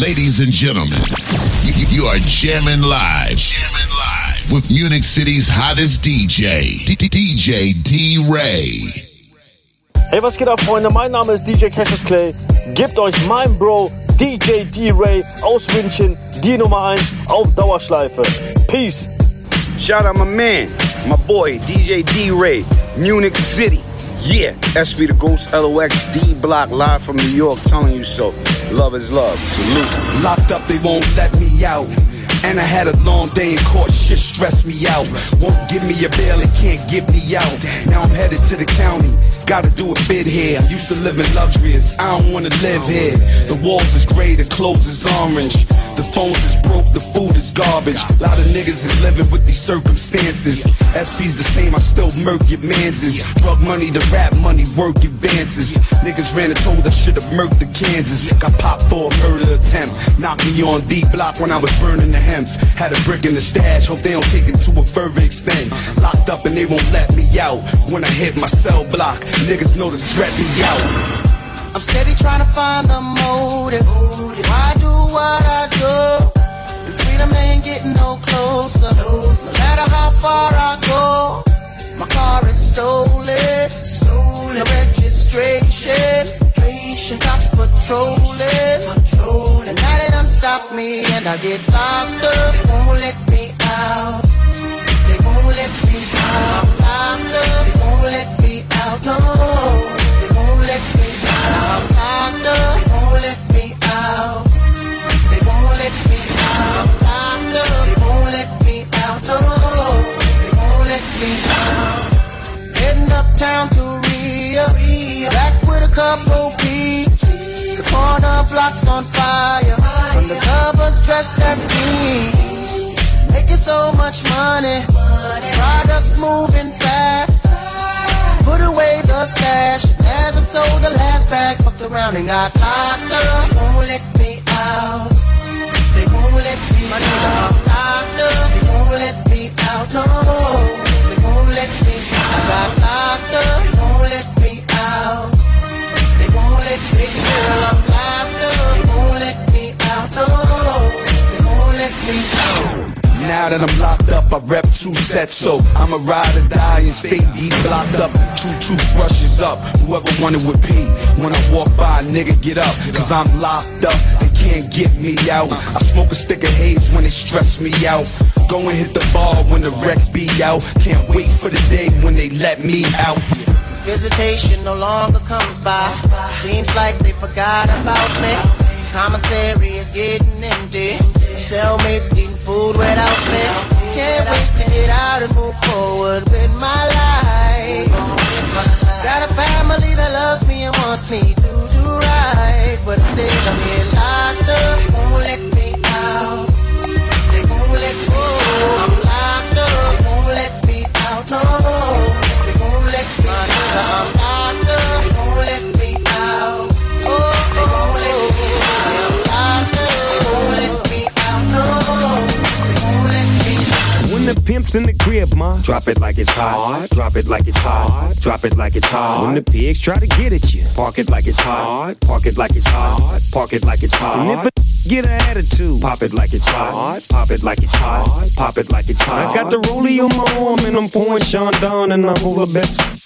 Ladies and gentlemen, you, you are jamming live. Jamming live with Munich City's hottest DJ, DJ D Ray. Hey, was geht ab, Freunde? Mein Name ist DJ Cassius Clay. Gebt euch mein Bro DJ D Ray aus München, die Nummer 1 auf Dauerschleife. Peace. Shout out my man, my boy DJ D Ray, Munich City. Yeah, SB the Ghost LOX D Block live from New York telling you so. Love is love. Salute. Locked up, they won't let me out. And I had a long day in court, shit stressed me out. Won't give me a bail, it can't get me out. Now I'm headed to the county, gotta do a bid here. I'm used to living luxurious, I don't wanna live here. The walls is gray, the clothes is orange. The phones is broke, the food is garbage. A lot of niggas is living with these circumstances. SP's the same, I still murk your manses. Drug money, the rap money, work advances. Niggas ran and told I should've murked the Kansas. Got popped for a murder attempt. Knocked me on D block when I was burning the hemp. Had a brick in the stash, hope they don't take it to a further extent. Locked up and they won't let me out. When I hit my cell block, niggas know to threat me out. I'm steady trying to find the motive. Why do what I do? And freedom ain't getting no closer. No matter how far I go, my car is stolen. Stolen. registration. Cops patrolling. And they done stop me and I get locked up. They won't let me out. They won't let me out. I'm Locked up. They won't let me out. No. They won't let me out. Locked up. They won't let me out. They won't let me out. Locked up. They won't let me out. No. They won't let me out. Heading uptown to Rio. Back with a couple corner blocks on fire. The covers dressed as kings. Making so much money. Products moving fast. Put away the stash. As I sold the last bag, fucked around and got locked up. They won't let me out. They won't let me out. Locked up. They won't let me out. No. They won't let me out. I got locked up. I'm. Now that I'm locked up, I rep two sets, so I'ma ride or die and stay deep blocked up. Two toothbrushes up, whoever wanted with P. When I walk by, nigga, get up, cause I'm locked up. They can't get me out. I smoke a stick of haze when they stress me out. Go and hit the bar when the wrecks be out. Can't wait for the day when they let me out. Visitation no longer comes by. Seems like they forgot about me. Commissary is getting empty. Cellmates eating food without me. Can't wait to get out and move forward with my life. Got a family that loves me and wants me to do right. But instead I'm here locked up. Won't let me in the crib, ma, drop it like it's hot. Drop it like it's hot. Drop it like it's hot. When the pigs try to get at you, park it like it's hot. Park it like it's hot. Park it like it's hot. And if a get an attitude, pop it like it's hot. Pop it like it's hot. Pop it like it's hot. I got the rollie on my arm and I'm pouring Sean down and I'm over best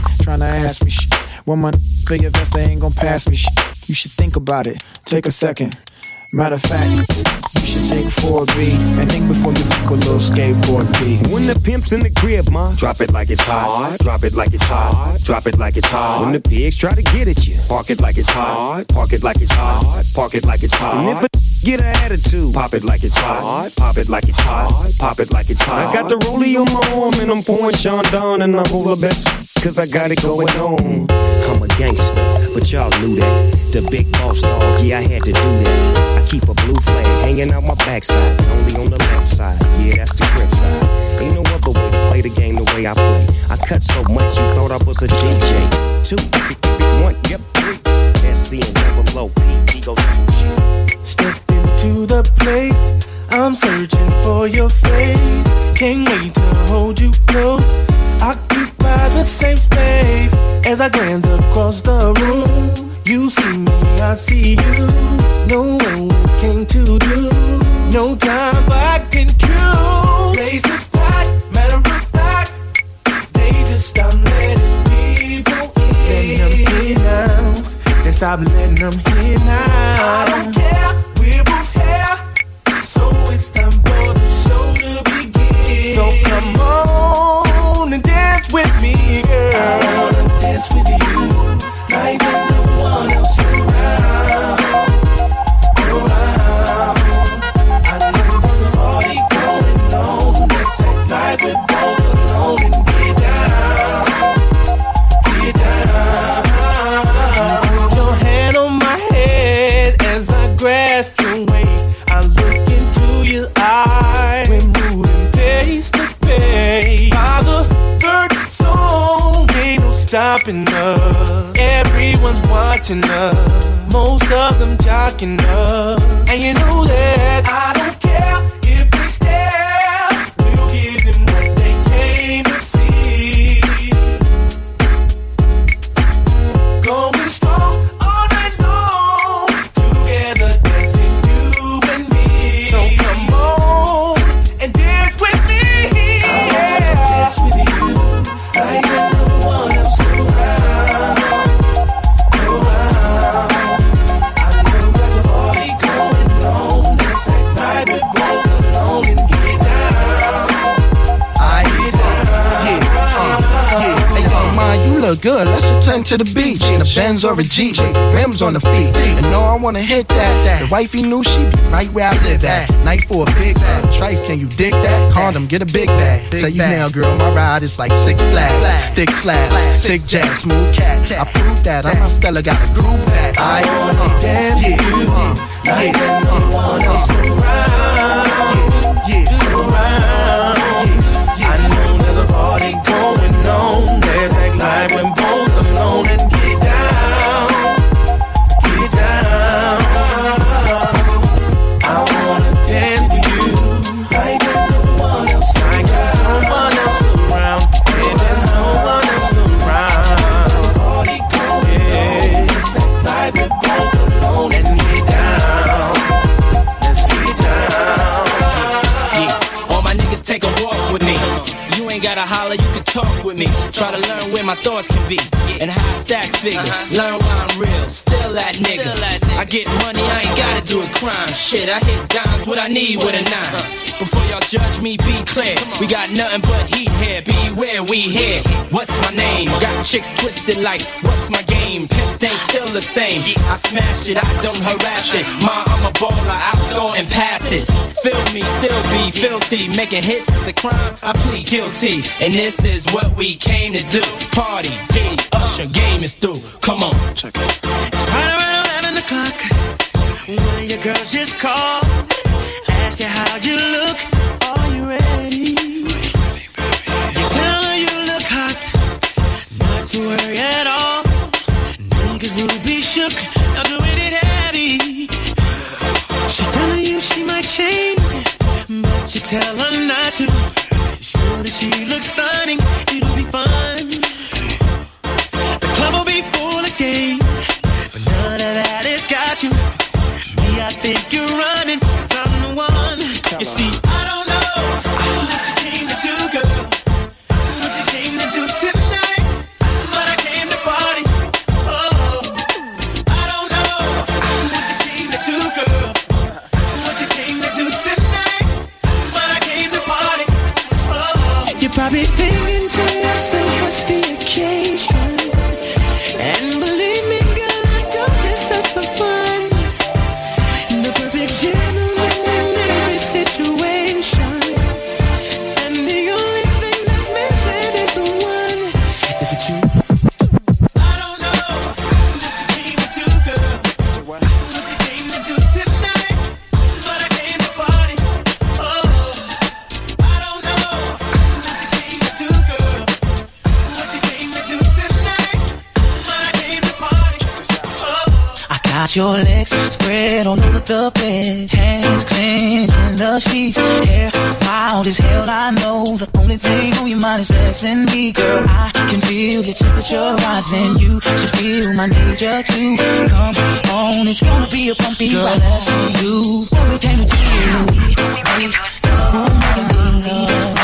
Trying to ask me shit. When my big invest, they ain't gon' pass me shit. You should think about it, take a second. Matter of fact, you should take 4B and think before you fuck a little skateboard B. When the pimp's in the crib, ma, drop it like it's hot. Drop it like it's hot. Drop it like it's hot. When the pigs try to get at you, park it like it's hot. Park it like it's hot. Park it like it's hot. Get an attitude, pop it like it's hot. Pop it like it's hot. Pop it like it's hot. I got the rollie on my arm and I'm pouring Sean down and I'm over best cause I got it going on. I'm a gangster, but y'all knew that. The big boss dog, yeah, I had to do that. I keep a blue flag hanging out my backside, only on the left side. Yeah, that's the grip side. Ain't no other way to play the game the way I play. I cut so much you thought I was a DJ. Two, one, yep, three. SC and double low, P, go double G. Step into the place, I'm searching for your face. Can't wait to hold you close. Occupy the same space as I glance across the room. You see me, I see you. Knowing what came to do. No time back in queue. Places packed, matter of fact. They just stop letting people in. Letting them in now. They stop letting them in now. I don't care, So come on them Benz or a rims on the feet. And no, I wanna hit that. The wifey knew she be right where I live at. Night for a big bag. Trife, can you dig that? Condom, get a big bag. Tell you now, girl, my ride is like six flags, thick slabs, sick jazz, smooth cat. I prove that. I'm a Stella, got a groove back. I wanna dance with you like there's no one. Yeah, Around. Uh, uh, I know there's a party going on. Let's act like we're me. Try to learn where my thoughts can be and how I stack figures. Uh-huh. Learn why I'm real, still that nigga. I get money, I ain't gotta do a crime. Shit, I hit dimes, what I need with a nine. Uh-huh. Before y'all judge me, be clear. We got nothing but heat here. Beware, we here. What's my name? Got chicks twisted like, what's my game? Pimp thing still the same. I smash it, I don't harass it. Ma, I'm a baller, I score and pass it. Feel me, still be filthy. Making hits is a crime, I plead guilty. And this is what we came to do. Party, Diddy, Usher, game is through. Come on. Check it. Right around 11 o'clock, one of your girls just called. The bed, hands clenched in the sheets, hair wild as hell. I know the only thing on your mind is sex and me, girl. I can feel your temperature rising. You should feel my nature too. Come on, it's gonna be a bumpy ride. Let's do what we came to do. We make love, make me love, make good love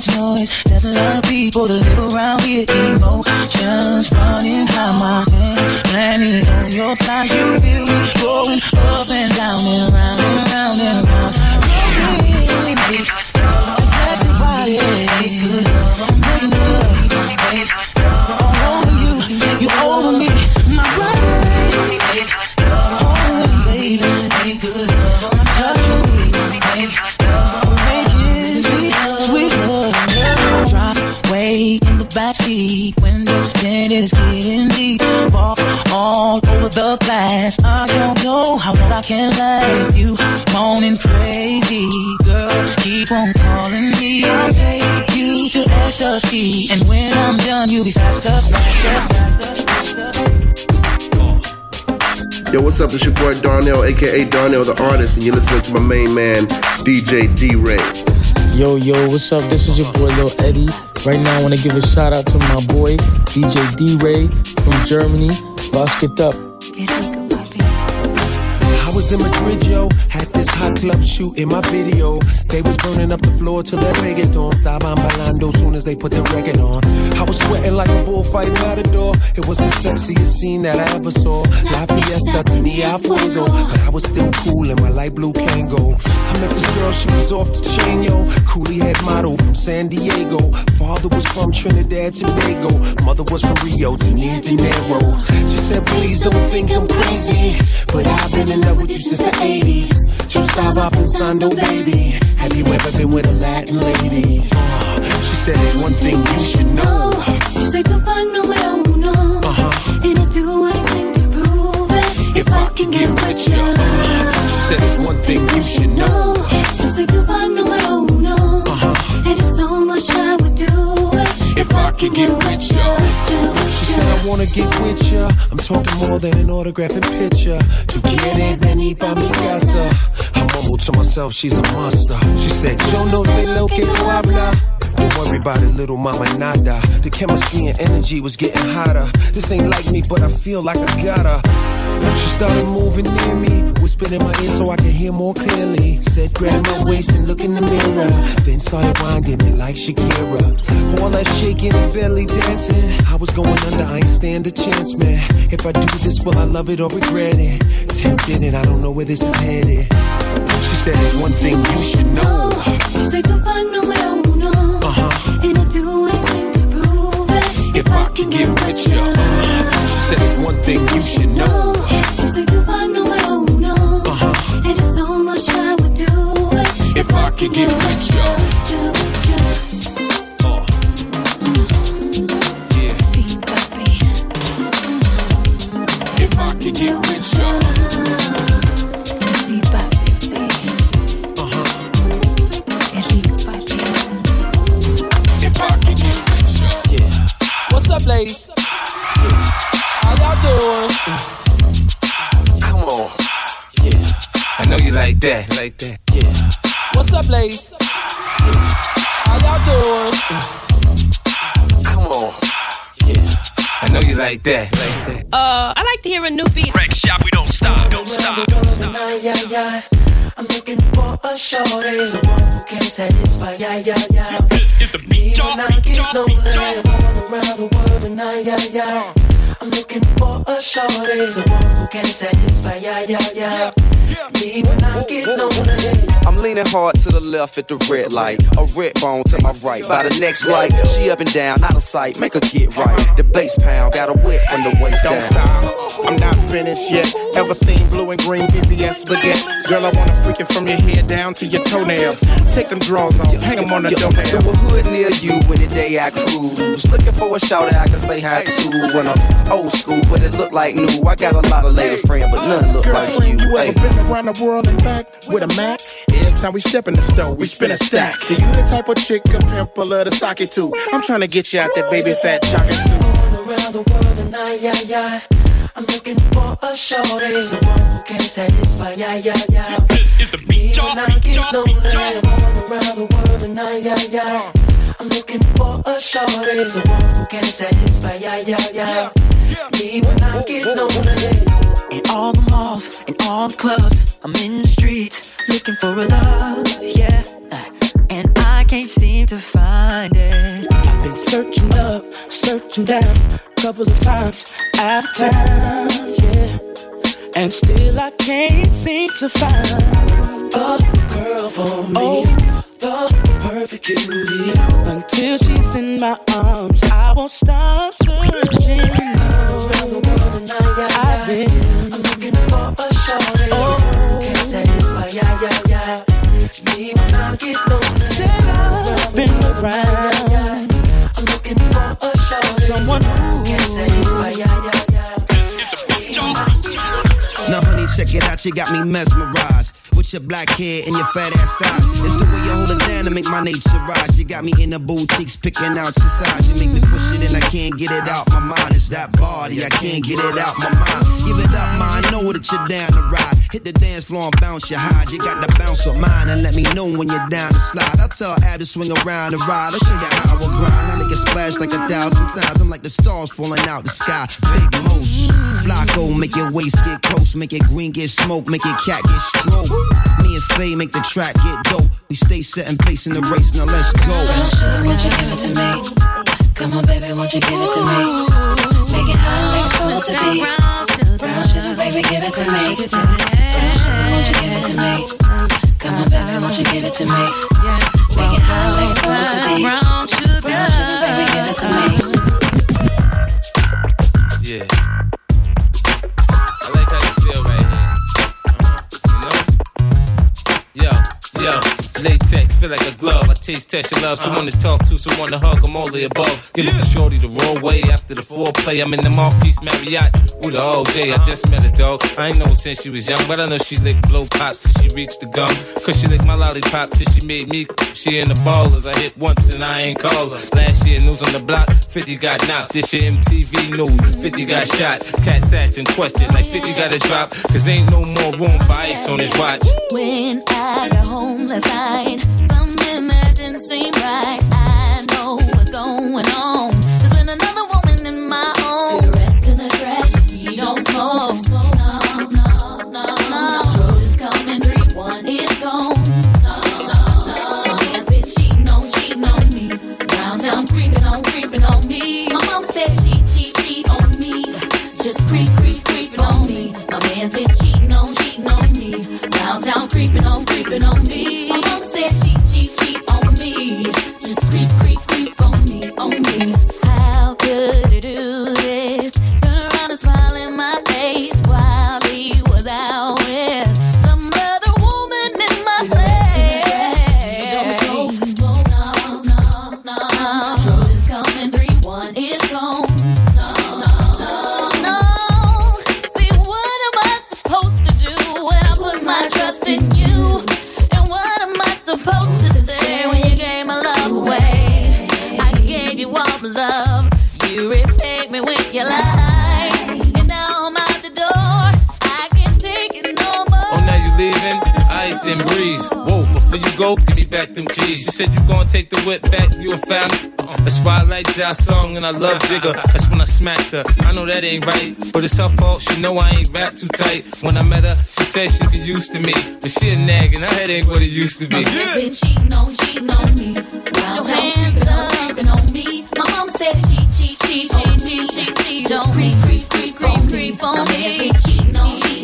much noise. There's a lot of people that live around here. Emotions running high, my hands planted on your thighs. You feel me going up and down and girl. Keep on calling me. I'll take you to ecstasy, and when I'm done, you'll be faster, faster, faster, faster. Yo, what's up? It's your boy Darnell, aka Darnell the artist, and you're listening to my main man, DJ D Ray. Yo, yo, what's up? This is your boy Lil Eddie. Right now, I want to give a shout out to my boy DJ D Ray from Germany. Was geht up? I was in Madrid, yo, had this hot club shoot in my video. They was burning up the floor till that reggaeton. Estaban bailando soon as they put the record on. I was sweating like a bullfight matador. It was the sexiest scene that I ever saw. La fiesta tenía fuego, but I was still cool in my light blue Kango. I met this girl, she was off the chain, yo. Coolie head model from San Diego. Father was from Trinidad, Tobago. Mother was from Rio de Janeiro. She said, please don't think I'm crazy, but I've been in love with you since the 80s. Yo estaba pensando, baby, have you ever been with a Latin lady? Uh, she said, there's one thing you should know. Yo soy tu fan número uno. Uh-huh. And I'd do anything to prove it. If I can get with you. She said, there's one thing you should know. Yo soy tu fan número uno. Uh-huh. And there's so much I would do I could get with you. She said, I wanna get with ya. I'm talking more than an autograph and picture. To get it, pa mi casa. I mumbled to myself, she's a monster. She said, Yo no sé lo que tú habla. Don't worry about it, little mama, nada. The chemistry and energy was getting hotter. This ain't like me, but I feel like I gotta. She started moving near me, whispered in my ear so I could hear more clearly. Said, grab my waist and look in the mirror. Then started winding it like Shakira. All that shaking and belly dancing. I was going under, I ain't stand a chance, man. If I do this, will I love it or regret it? Tempted and I don't know where this is headed. She said, there's one thing you should know. Yo soy tu fan número uno. Uh-huh. And I'd do anything to prove it. If I can get with you. She said, there's one thing you should know. Yo soy tu fan número uno. Uh-huh. And there's so much I would do it. If I could get with you. Like that. Like that. Yeah. What's up, ladies? How y'all doing? Come on. Yeah. I know you like that. Like that. Uh, I like to hear a new beat. Wreck shop, we don't stop. Don't stop. Don't stop. Yeah, yeah. I'm looking for a shorty, someone who can satisfy. Yeah, yeah, yeah. This is the beat drop, When I beat get drop, lonely, beat I'm drop. all around the world and I, yeah, yeah. I'm looking for a shorty, someone who can satisfy. Yeah, yeah, yeah. Me when I get lonely. I'm leaning hard to the left at the red light. A red bone to my right. By the next light, she up and down, out of sight. Make her get right. The bass pound got a whip from the waist Don't down. stop, I'm not finished yet. Ever seen blue and green VVS baguettes? Girl, I wanna freak it from your head down to your toenails. Take them drawers off, hang them on the Yo, doornail. through a hood near you when the day I cruise. Looking for a shout I can say hi to. When I'm old school, but it look like new. I got a lot of ladies friends, but none look like you. Girlfriend, you Hey. ever been around the world and back with a Mac? Every time we step in the store, we spin a stack. See, you the type of chick a pimp will love to sock it too. I'm trying to get you out that baby fat chocolate soup. around the world and I, yeah, yeah. I'm looking for a shorty, someone who can satisfy, yeah, yeah, yeah. This is the beat when I get lonely, I'm going around the world and I, yeah, yeah. Uh. I'm looking for a shorty, someone who can satisfy, yeah, yeah, yeah. Me when I get lonely. In all the malls, in all the clubs, I'm in the streets looking for a love, yeah. And I can't seem to find it. I've been searching up, searching down, a couple of times out of town, yeah. And still I can't seem to find a girl for me, the cutie. Until she's in my arms, I won't stop searching. I've been I'm looking for a shorty, someone who can satisfy, yeah, yeah, yeah. Me when I get lonely, been around. I'm looking for a shorty, Someone who can satisfy, yeah, yeah, yeah. Now, honey, check it out. You got me mesmerized. With your black hair and your fat ass thighs. It's the way you hold it down to make my nature rise. You got me in the boutiques picking out your size. You make me push it and I can't get it out my mind. It's that body, I can't get it out my mind. Give it up, ma. I know that you're down to ride. Hit the dance floor and bounce your hide. You got the bounce of mine and let me know when you're down to slide. I'll tell Ab to swing around and ride. I'll show you how I will grind. I make it splash like a thousand times. I'm like the stars falling out the sky. Big moose. Flacco, make your waist get close. Make it green get smoke. Make it cat get stroke. Me and Faye make the track get dope. We stay setting pace in the race. Now let's go. Sugar, won't you give it to me? Come on, baby, won't you give it to me? Make it like it's supposed to be. Brown sugar, baby, give it to me. Brown sugar, won't you give it to me? Come on, baby, won't you give it to me? Make it hot like it's supposed to be. Brown sugar, baby, give it to me. Yeah. I like how you feel right here. You know? Yo, yo, latex, feel like a glove. Taste, test your love. Someone to talk to, someone to hug. I'm all the above. Give yeah. shorty the roll way after the foreplay. I'm in the Marquise Marriott with her all day. I just met her dog. I ain't know her since she was young, but I know she licked blow pops till she reached the gum. Cause she licked my lollipop till she made me. She in the ballers. I hit once and I ain't call her. Last year, news on the block. 50 got knocked. This year, MTV news. 50 got shot. Cats asking questions like 50 got a drop. Cause ain't no more room for ice on his watch. When I got home last night, imagine seemed right. I know what's going on. There's been another woman in my own. Cigarettes in the trash, he don't smoke. No, no, no, no. Trojans coming, three, one is gone. No, no, no. Man's been cheating on, cheating on me. Round town creeping on, creeping on me. My mama said cheat, cheat, cheat on me. Just creep, creep, creeping on me. My man's been cheating on, cheating on me. Round town creeping on, creeping on me. Your. And now I'm out the door. I can't take it no more. Oh, now you leaving? I ain't breeze. Whoa, before you go, give me back them keys. You said you gonna take the whip back, you a found it. The spotlight Josh song and I love Jigger. That's when I smacked her. I know that ain't right, but it's her fault. She know I ain't rap too tight. When I met her, she said she get used to me, but she a nag and her head ain't what it used to be. Man's been cheating on, cheating on me. Put your hands up, on me. Creep, on me. My man's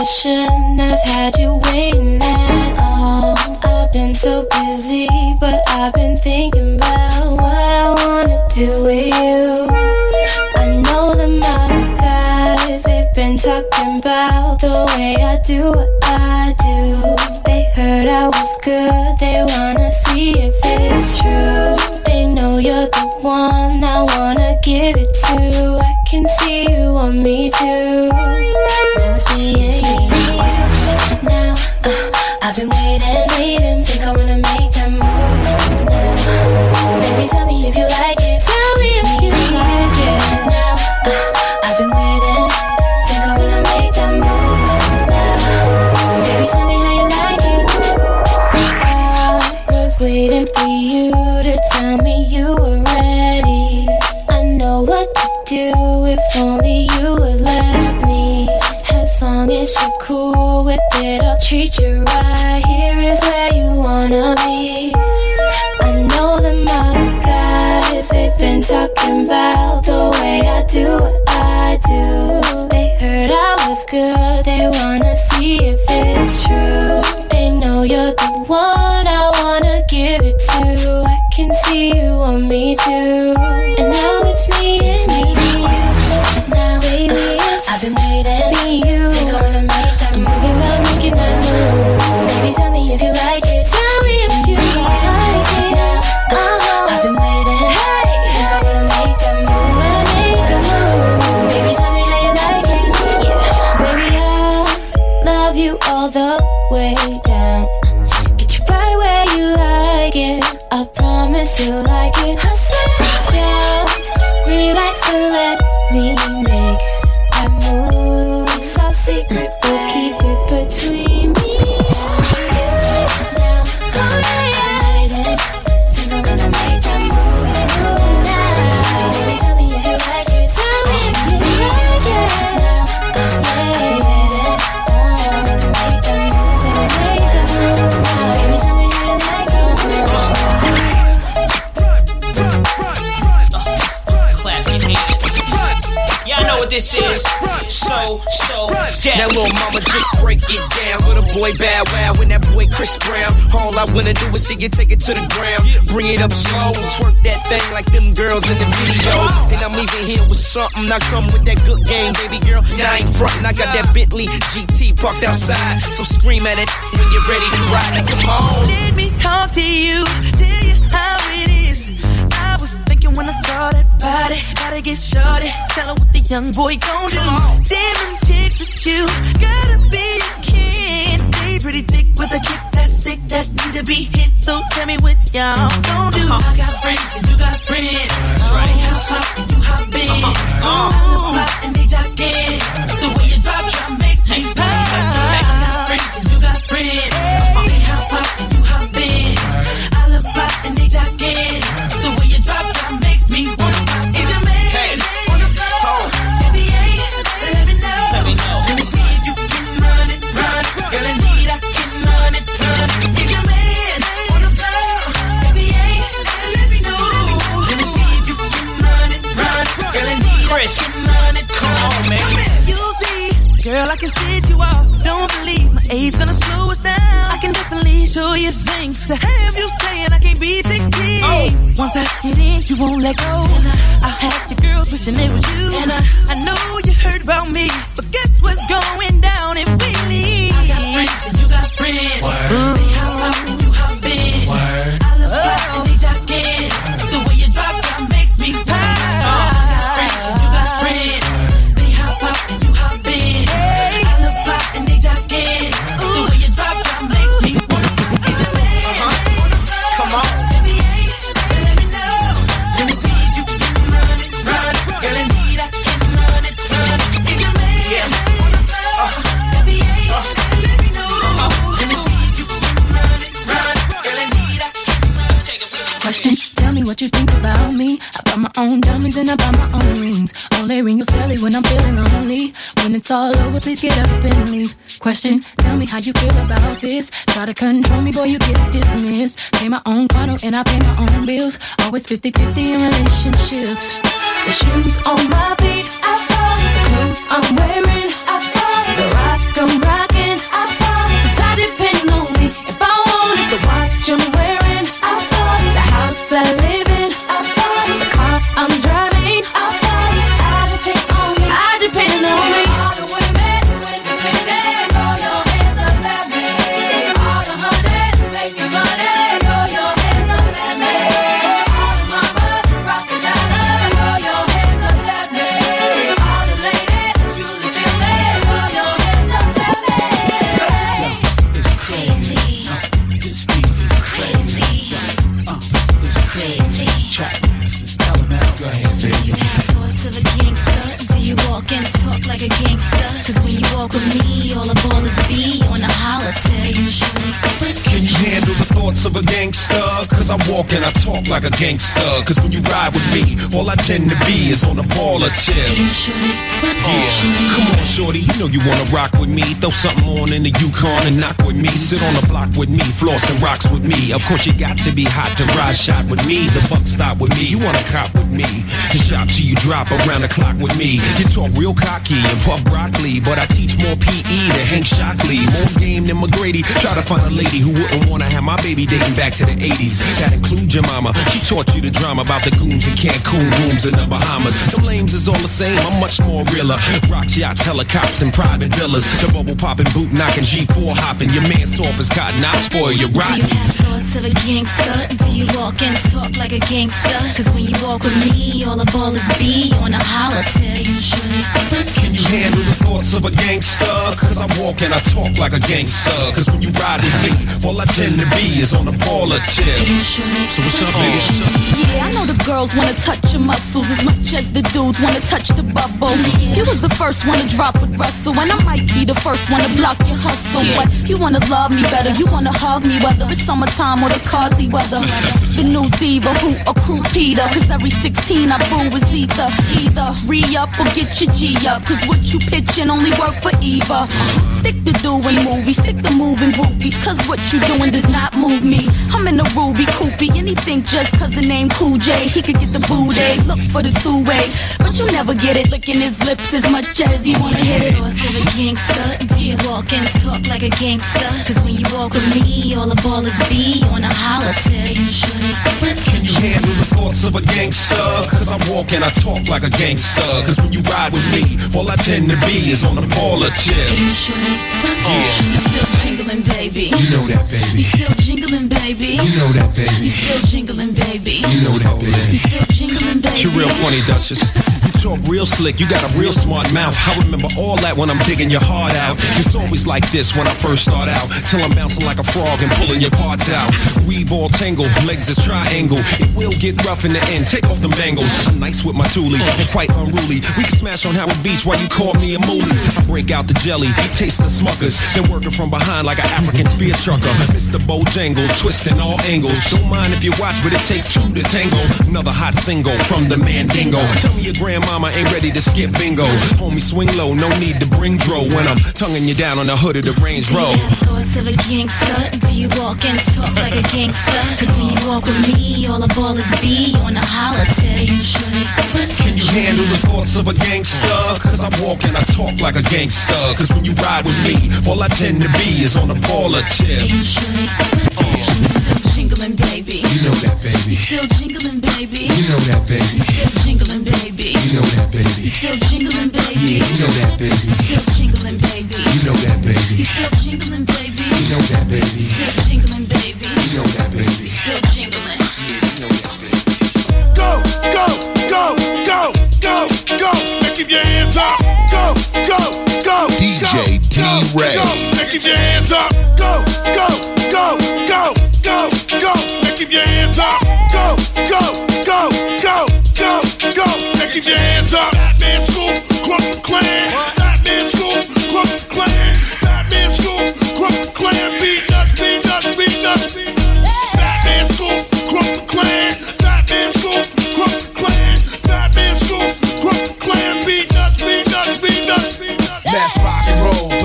I shouldn't have had you waiting at all. I've been so busy, but I've been thinking about what I wanna do with you. I know them other guys, they've been talking about the way I do what I do. They heard I was good, they wanna see if it's true. They know you're the one I wanna give it to. I can see you on me too. treat you take it to the ground. Bring it up slow, twerk that thing like them girls in the video. And I'm leaving here with something. I come with that good game, baby girl. And I ain't frontin', I got that Bentley GT parked outside. So scream at it when you're ready to ride. Like, come on. Let me talk to you, tell you how it is. I was thinking when I saw that body, gotta get shorty. Tell her what the young boy gon' do. Damn, chicks with you, gotta be a. Stay pretty thick with a kick that need to be hit. So tell me what y'all gon' do. Uh-huh. I got friends and you got friends. That's right. Oh, I hop and you hop in. Uh-huh. I'm the block and won't let go. own diamonds and I buy my own rings. Only ring your silly when I'm feeling lonely. When it's all over, please get up and leave. Question, tell me how you feel about this. Try to control me, boy, you get dismissed. Pay my own condo and I pay my own bills. Always 50 50 in relationships. The shoes on my feet, I bought. The clothes I'm wearing, I bought. The rock I'm riding. Thoughts of a gangster? Cause I walk and I talk like a gangster. Cause when you ride with me, all I tend to be is on a ball of chill. Yeah. Come on, shorty, you know you wanna rock with me. Throw something on in the Yukon and knock with me. Sit on the block with me, floss and rocks with me. Of course, you got to be hot to ride shot with me. The buck stop with me, you wanna cop with me. And shop till you drop around the clock with me. You talk real cocky and puff broccoli, but I teach more PE than Hank Shockley. More game than McGrady. Try to find a lady who wouldn't wanna have my baby dating back to the 80s. That includes your mama. She taught you the drama about the goons in Cancun rooms in the Bahamas. The lames is all the same, I'm much more realer. Rock yachts, helicopters, and private villas. The bubble popping, boot knocking, G4 hopping. Your man soft as cotton, I spoil your Do you rotten. have thoughts of a gangster? Do you walk and talk like a gangster? Cause when you walk with me, all the ballers be on a holler till you shorty. Can you handle the thoughts of a gangster? Cause I walk and I talk like a gangster. Cause when you ride with me, all I tend to be is on of chill. So what's up, baby? Yeah, I know the girls wanna touch your muscles as much as the dudes wanna touch the bubble. You was the first one to drop with Russell, and I might be the first one to block your hustle. But you wanna love me better, you wanna hug me whether it's summertime or the cuddly weather. The new diva who a crew Peter, cause every 16 I boo is either either re up or get your G up. Cause what you pitching only work for Eva. Stick to doing movies, stick to moving groupies, cause what you doing does not move me. I'm in the Ruby Coopy, anything just cause the name Cool J, he could get the booty. Eh? Look for the two way, but you never get it licking his lips as much as he wanna hit it. Thoughts of a gangster? Do you walk and talk like a gangster? Cause when you walk with me, all the ballers be on a holler till you shorty. Can you handle the thoughts of a gangster? Cause I walk and I talk like a gangster. Cause when you ride with me, all I tend to be is on a ball of chill. You shorty, You still jingling, baby. You know that, baby. You still jingling, baby. You know that, baby. You still jingling, baby. You know that, baby. You still jingling, baby. You're real funny, Duchess. You talk real slick, you got a real smart mouth. I remember all that when I'm digging your heart out. It's always like this when I first start out. Till I'm bouncing like a frog and pulling your parts out. Weave all tangle, legs is triangle. It will get rough in the end. Take off the bangles. I'm nice with my toolie and quite unruly. We can smash on Howard Beach while you call me a moolie. I break out the jelly, taste the smuckers, then working from behind like an African spear trucker. Mr. Bojangles, twisting all angles. Don't mind if you watch, but it takes two to tango. Another hot single from the Mandingo. Tell me your grandmama ain't ready to skip bingo. Homie, swing low, no need to bring dro when I'm tonguing you down on the hood of the Range Rover. thoughts of a gangster? Do you walk and talk like a gangster? Cause when you walk with me, all the ballers be on a till you shorty. Can you handle the thoughts of a gangster? Cause I walk and I talk like a gangster. Cause when you ride with me, all I tend to be is on a ball of chill. jingling, baby. You know that, baby. Still jingling, baby. You know that, baby. You still jingling, baby. You still jingling, baby. Yeah, you know that, baby. You still jingling, baby. You know that, baby. You still jingling, baby. You know that, baby. You still jingling, baby. You know that, baby. You still jingling. Go, go, go, go, go, go. Now keep your hands up. Go, go, go. DJ D-Ray. Go, now keep your hands up. Go, go, go,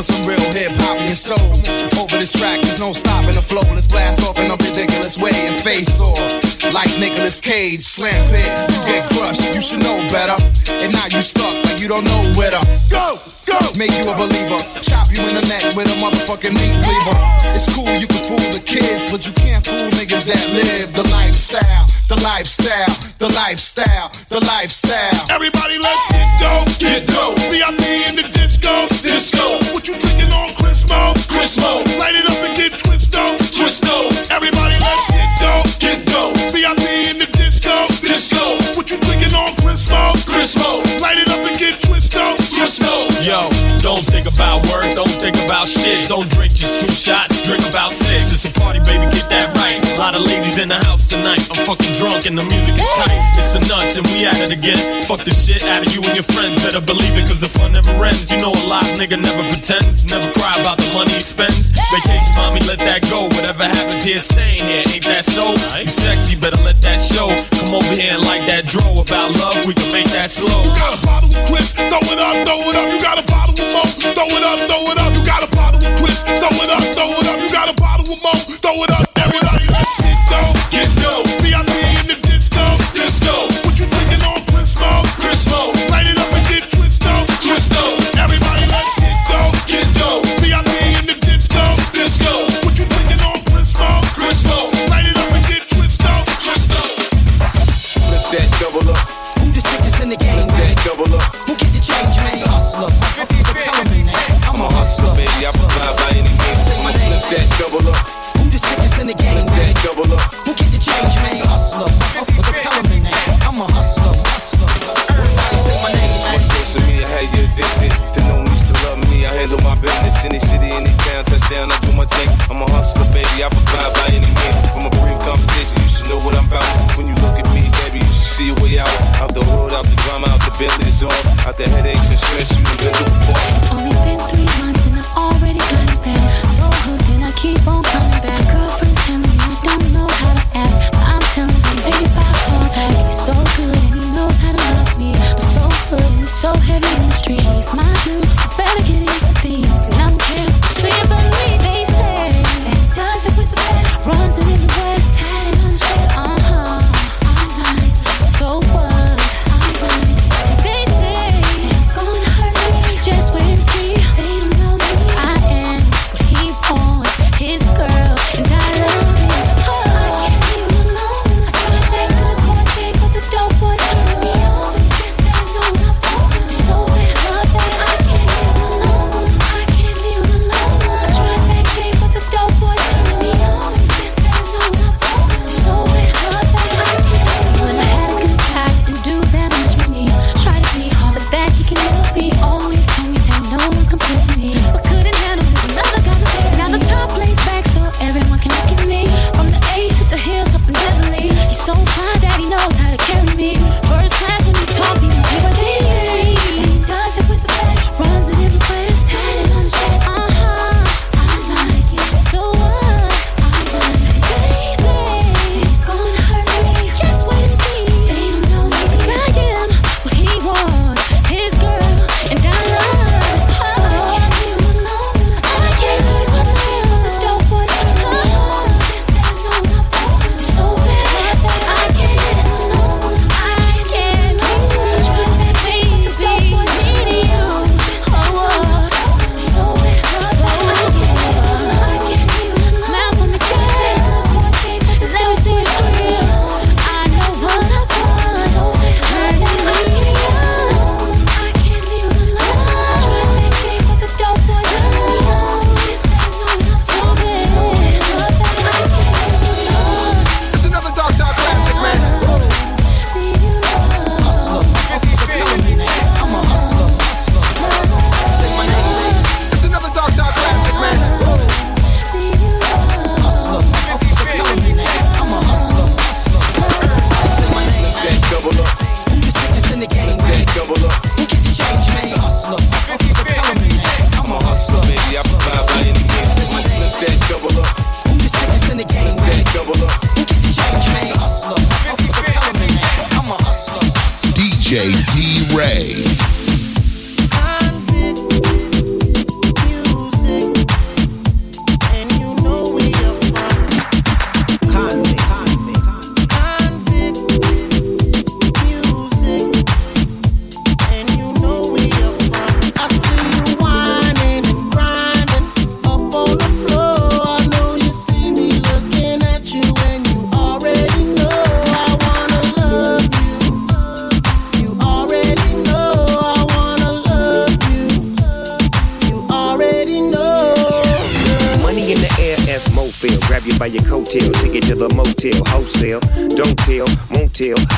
some real hip hop in your soul. Over this track, there's no stopping the flow. Let's blast off in a ridiculous way and face off. Like Nicolas Cage, slam it, you get crushed, you should know better. And now you stuck like you don't know where to go, go. Make you a believer, chop you in the neck with a motherfucking meat cleaver. It's cool you can fool the kids, but you can't fool niggas that live the lifestyle, the lifestyle, the lifestyle, the lifestyle. Everybody, let's get dope, get dope. VIP in the smoke. tonight. I'm fucking drunk and the music is tight. It's the nuts and we at it again. Fuck the shit out of you and your friends. Better believe it, cause the fun never ends. You know a live nigga never pretends. Never cry about the money he spends. Vacation, mommy, let that go. Whatever happens here, stayin' here. Ain't that so? You sexy, better let that show. Come over here and like that draw about love. We can make that slow. You got a bottle of Chris, throw it up, throw it up. You got a bottle of Mo, throw it up, throw it up. You got a bottle of Chris, throw it up, throw it up. You got a bottle of Mo, throw it up. days. Out the headaches and stress you've been looking for.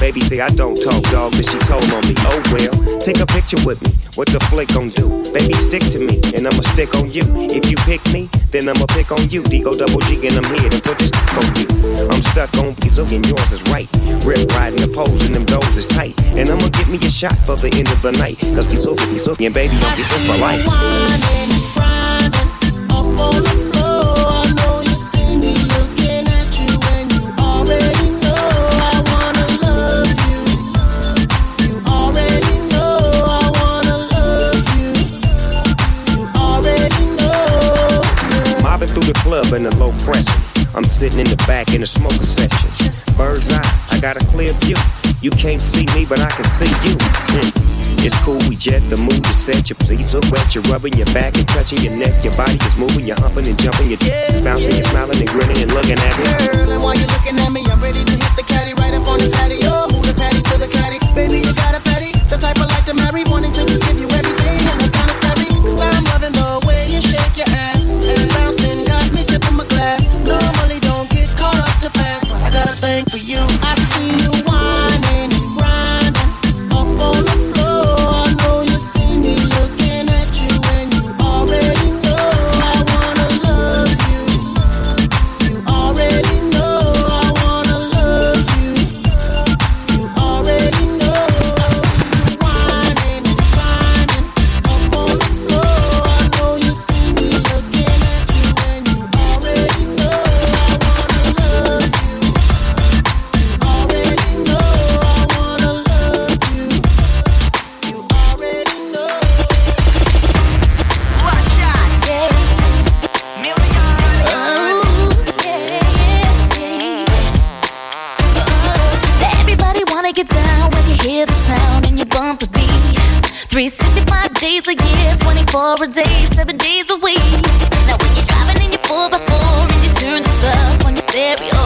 Baby say I don't talk, dog, but she told on me. Oh well, take a picture with me. What the flick gon' do? Baby, stick to me, and I'ma stick on you. If you pick me, then I'ma pick on you. Digo double G, and I'm here to put this on you. I'm stuck on these and yours is right. Rip riding the poles, and them doors is tight. And I'ma give me a shot for the end of the night. Cause so, we so, and baby, I'm so for life. Mobbing club in a low pressure. I'm sitting in the back in a smoker session. Bird's eye, I got a clear view. You can't see me, but I can see you. Mm. It's cool, we jet, the mood is set. Your seats are wet, you're rubbing your back and touching your neck. Your body is moving, you're humping and jumping. Your yeah. is bouncing, you're smiling and grinning and looking at me. Girl, and while you're looking at me, I'm ready to hit the caddy right up on the patio. Move the patty to the caddy. Baby, you got a fatty. The type I like to marry, wanting to just give you everything. And that's kinda scary. Cause I'm loving the 24 a day, 7 days a week. Now when you're driving in your 4x4 and you turn this up on your stereo,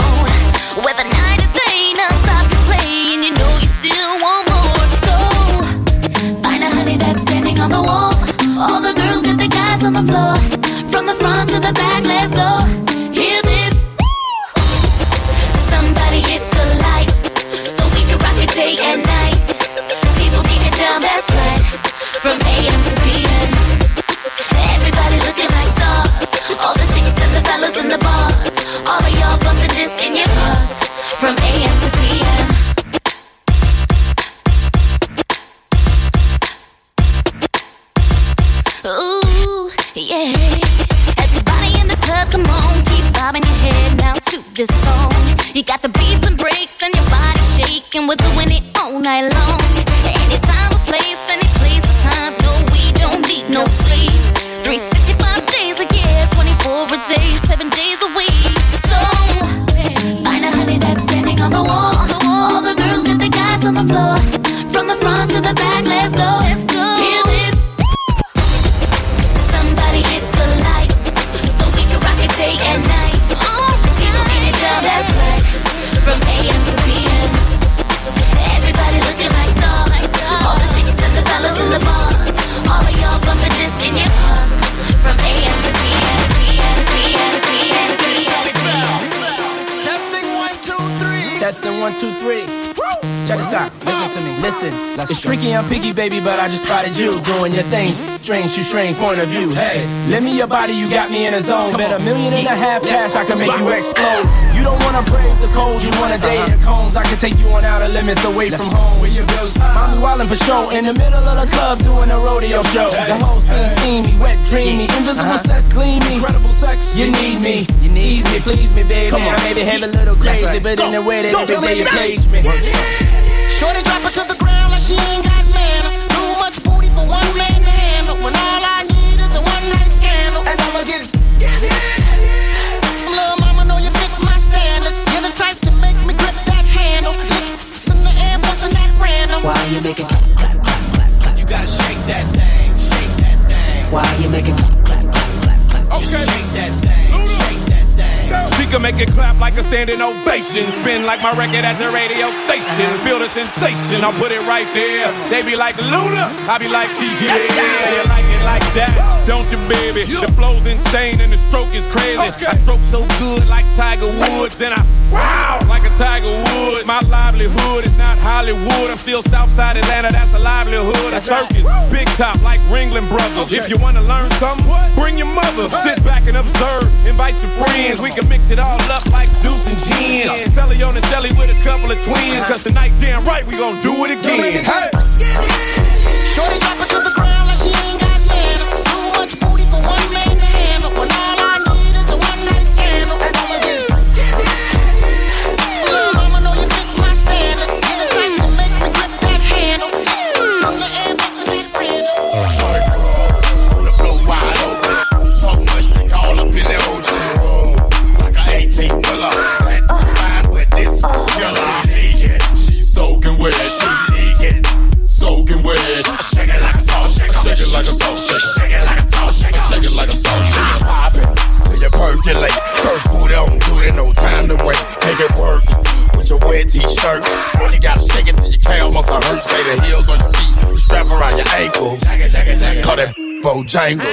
whether night or day, non-stop you play and you know you still want more. So find a honey that's standing on the wall. All the girls get the guys on the floor. From the front to the back, it's tricky and picky, baby, but I just spotted you doing your thing. Strange, you strange point of view. Hey, lend me your body, you got me in a zone. Bet a million and a half cash, I can make you explode. You don't wanna brave the cold, you wanna uh-huh. date the cones. I can take you on outer limits away from home where your bills. Ah. Mommy wildin' for show in the middle of the club doing a rodeo show. The whole scene steamy, wet, dreamy, uh-huh. invisible uh-huh. sex, clean me. Incredible sex, you need me, you need me, please me, baby. I maybe have a little crazy, but in a way that every way you page me. Shorty drop her to the ground she ain't got manners. Too much booty for one man to handle. When all I need is a one night scandal. And I'ma get it. Yeah, yeah. Little mama know you fit my standards. You're the type to make me grip that handle. Licks in the air, busting that random. Why you making clap, clap, clap, clap, clap? You gotta shake that thing, shake that thing. Why you making clap, clap, clap, clap, clap? Okay. Shake that thing, shake that thing can make it clap like a standing ovation. Spin like my record at the radio station. Feel the sensation, I'll put it right there. They be like Luna, I be like yeah. You like it like that, don't you, baby? The flow's insane and the stroke is crazy. I stroke so good like Tiger Woods, then I wow like a Tiger Woods. My livelihood is not Hollywood. I'm still Southside Atlanta, that's a livelihood. A circus, big top like Ringling Brothers. If you wanna learn something, bring your mother. Sit back and observe. Invite your friends. We can mix it all up like Zeus and gin. Belly on the telly with a couple of twins. Cause tonight, damn right, we gon' do it again. Hey! jangle.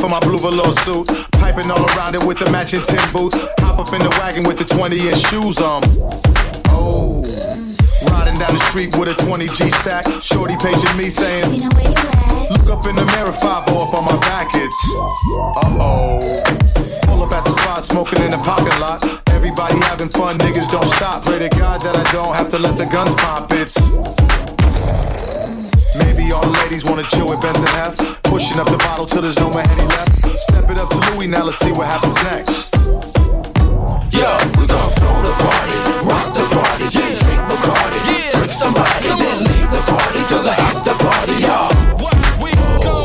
for my blue velour suit. Piping all around it with the matching tin boots. Hop up in the wagon with the 20 inch shoes on. Oh. Riding down the street with a 20 G stack. Shorty paging me saying, Look up in the mirror, 5 up on my back. It's uh oh. Pull up at the spot, smoking in the parking lot. Everybody having fun, niggas don't stop. Pray to God that I don't have to let the guns pop. It's all the ladies wanna chill with Benson F. Pushing up the bottle till there's no more Henny left. Step it up to Louis, now let's see what happens next. Yo, we gon' throw the party, rock the party, yeah. drink Bacardi, yeah. drink somebody, then leave the party to the after party, y'all. What We gon' do?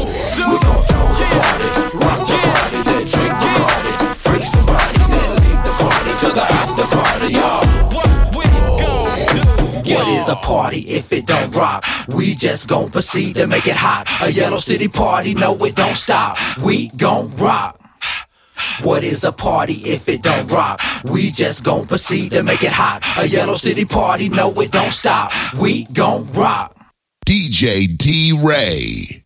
we gon' throw the party, rock the party, then drink Bacardi, freak somebody, then leave the party to the after party, y'all. What we gon' do? What is a party if it don't rock? We just gon' proceed to make it hot. A Yellow City party, no, it don't stop. We gon' rock. What is a party if it don't rock? We just gon' proceed to make it hot. A Yellow City party, no, it don't stop. We gon' rock. DJ D Ray.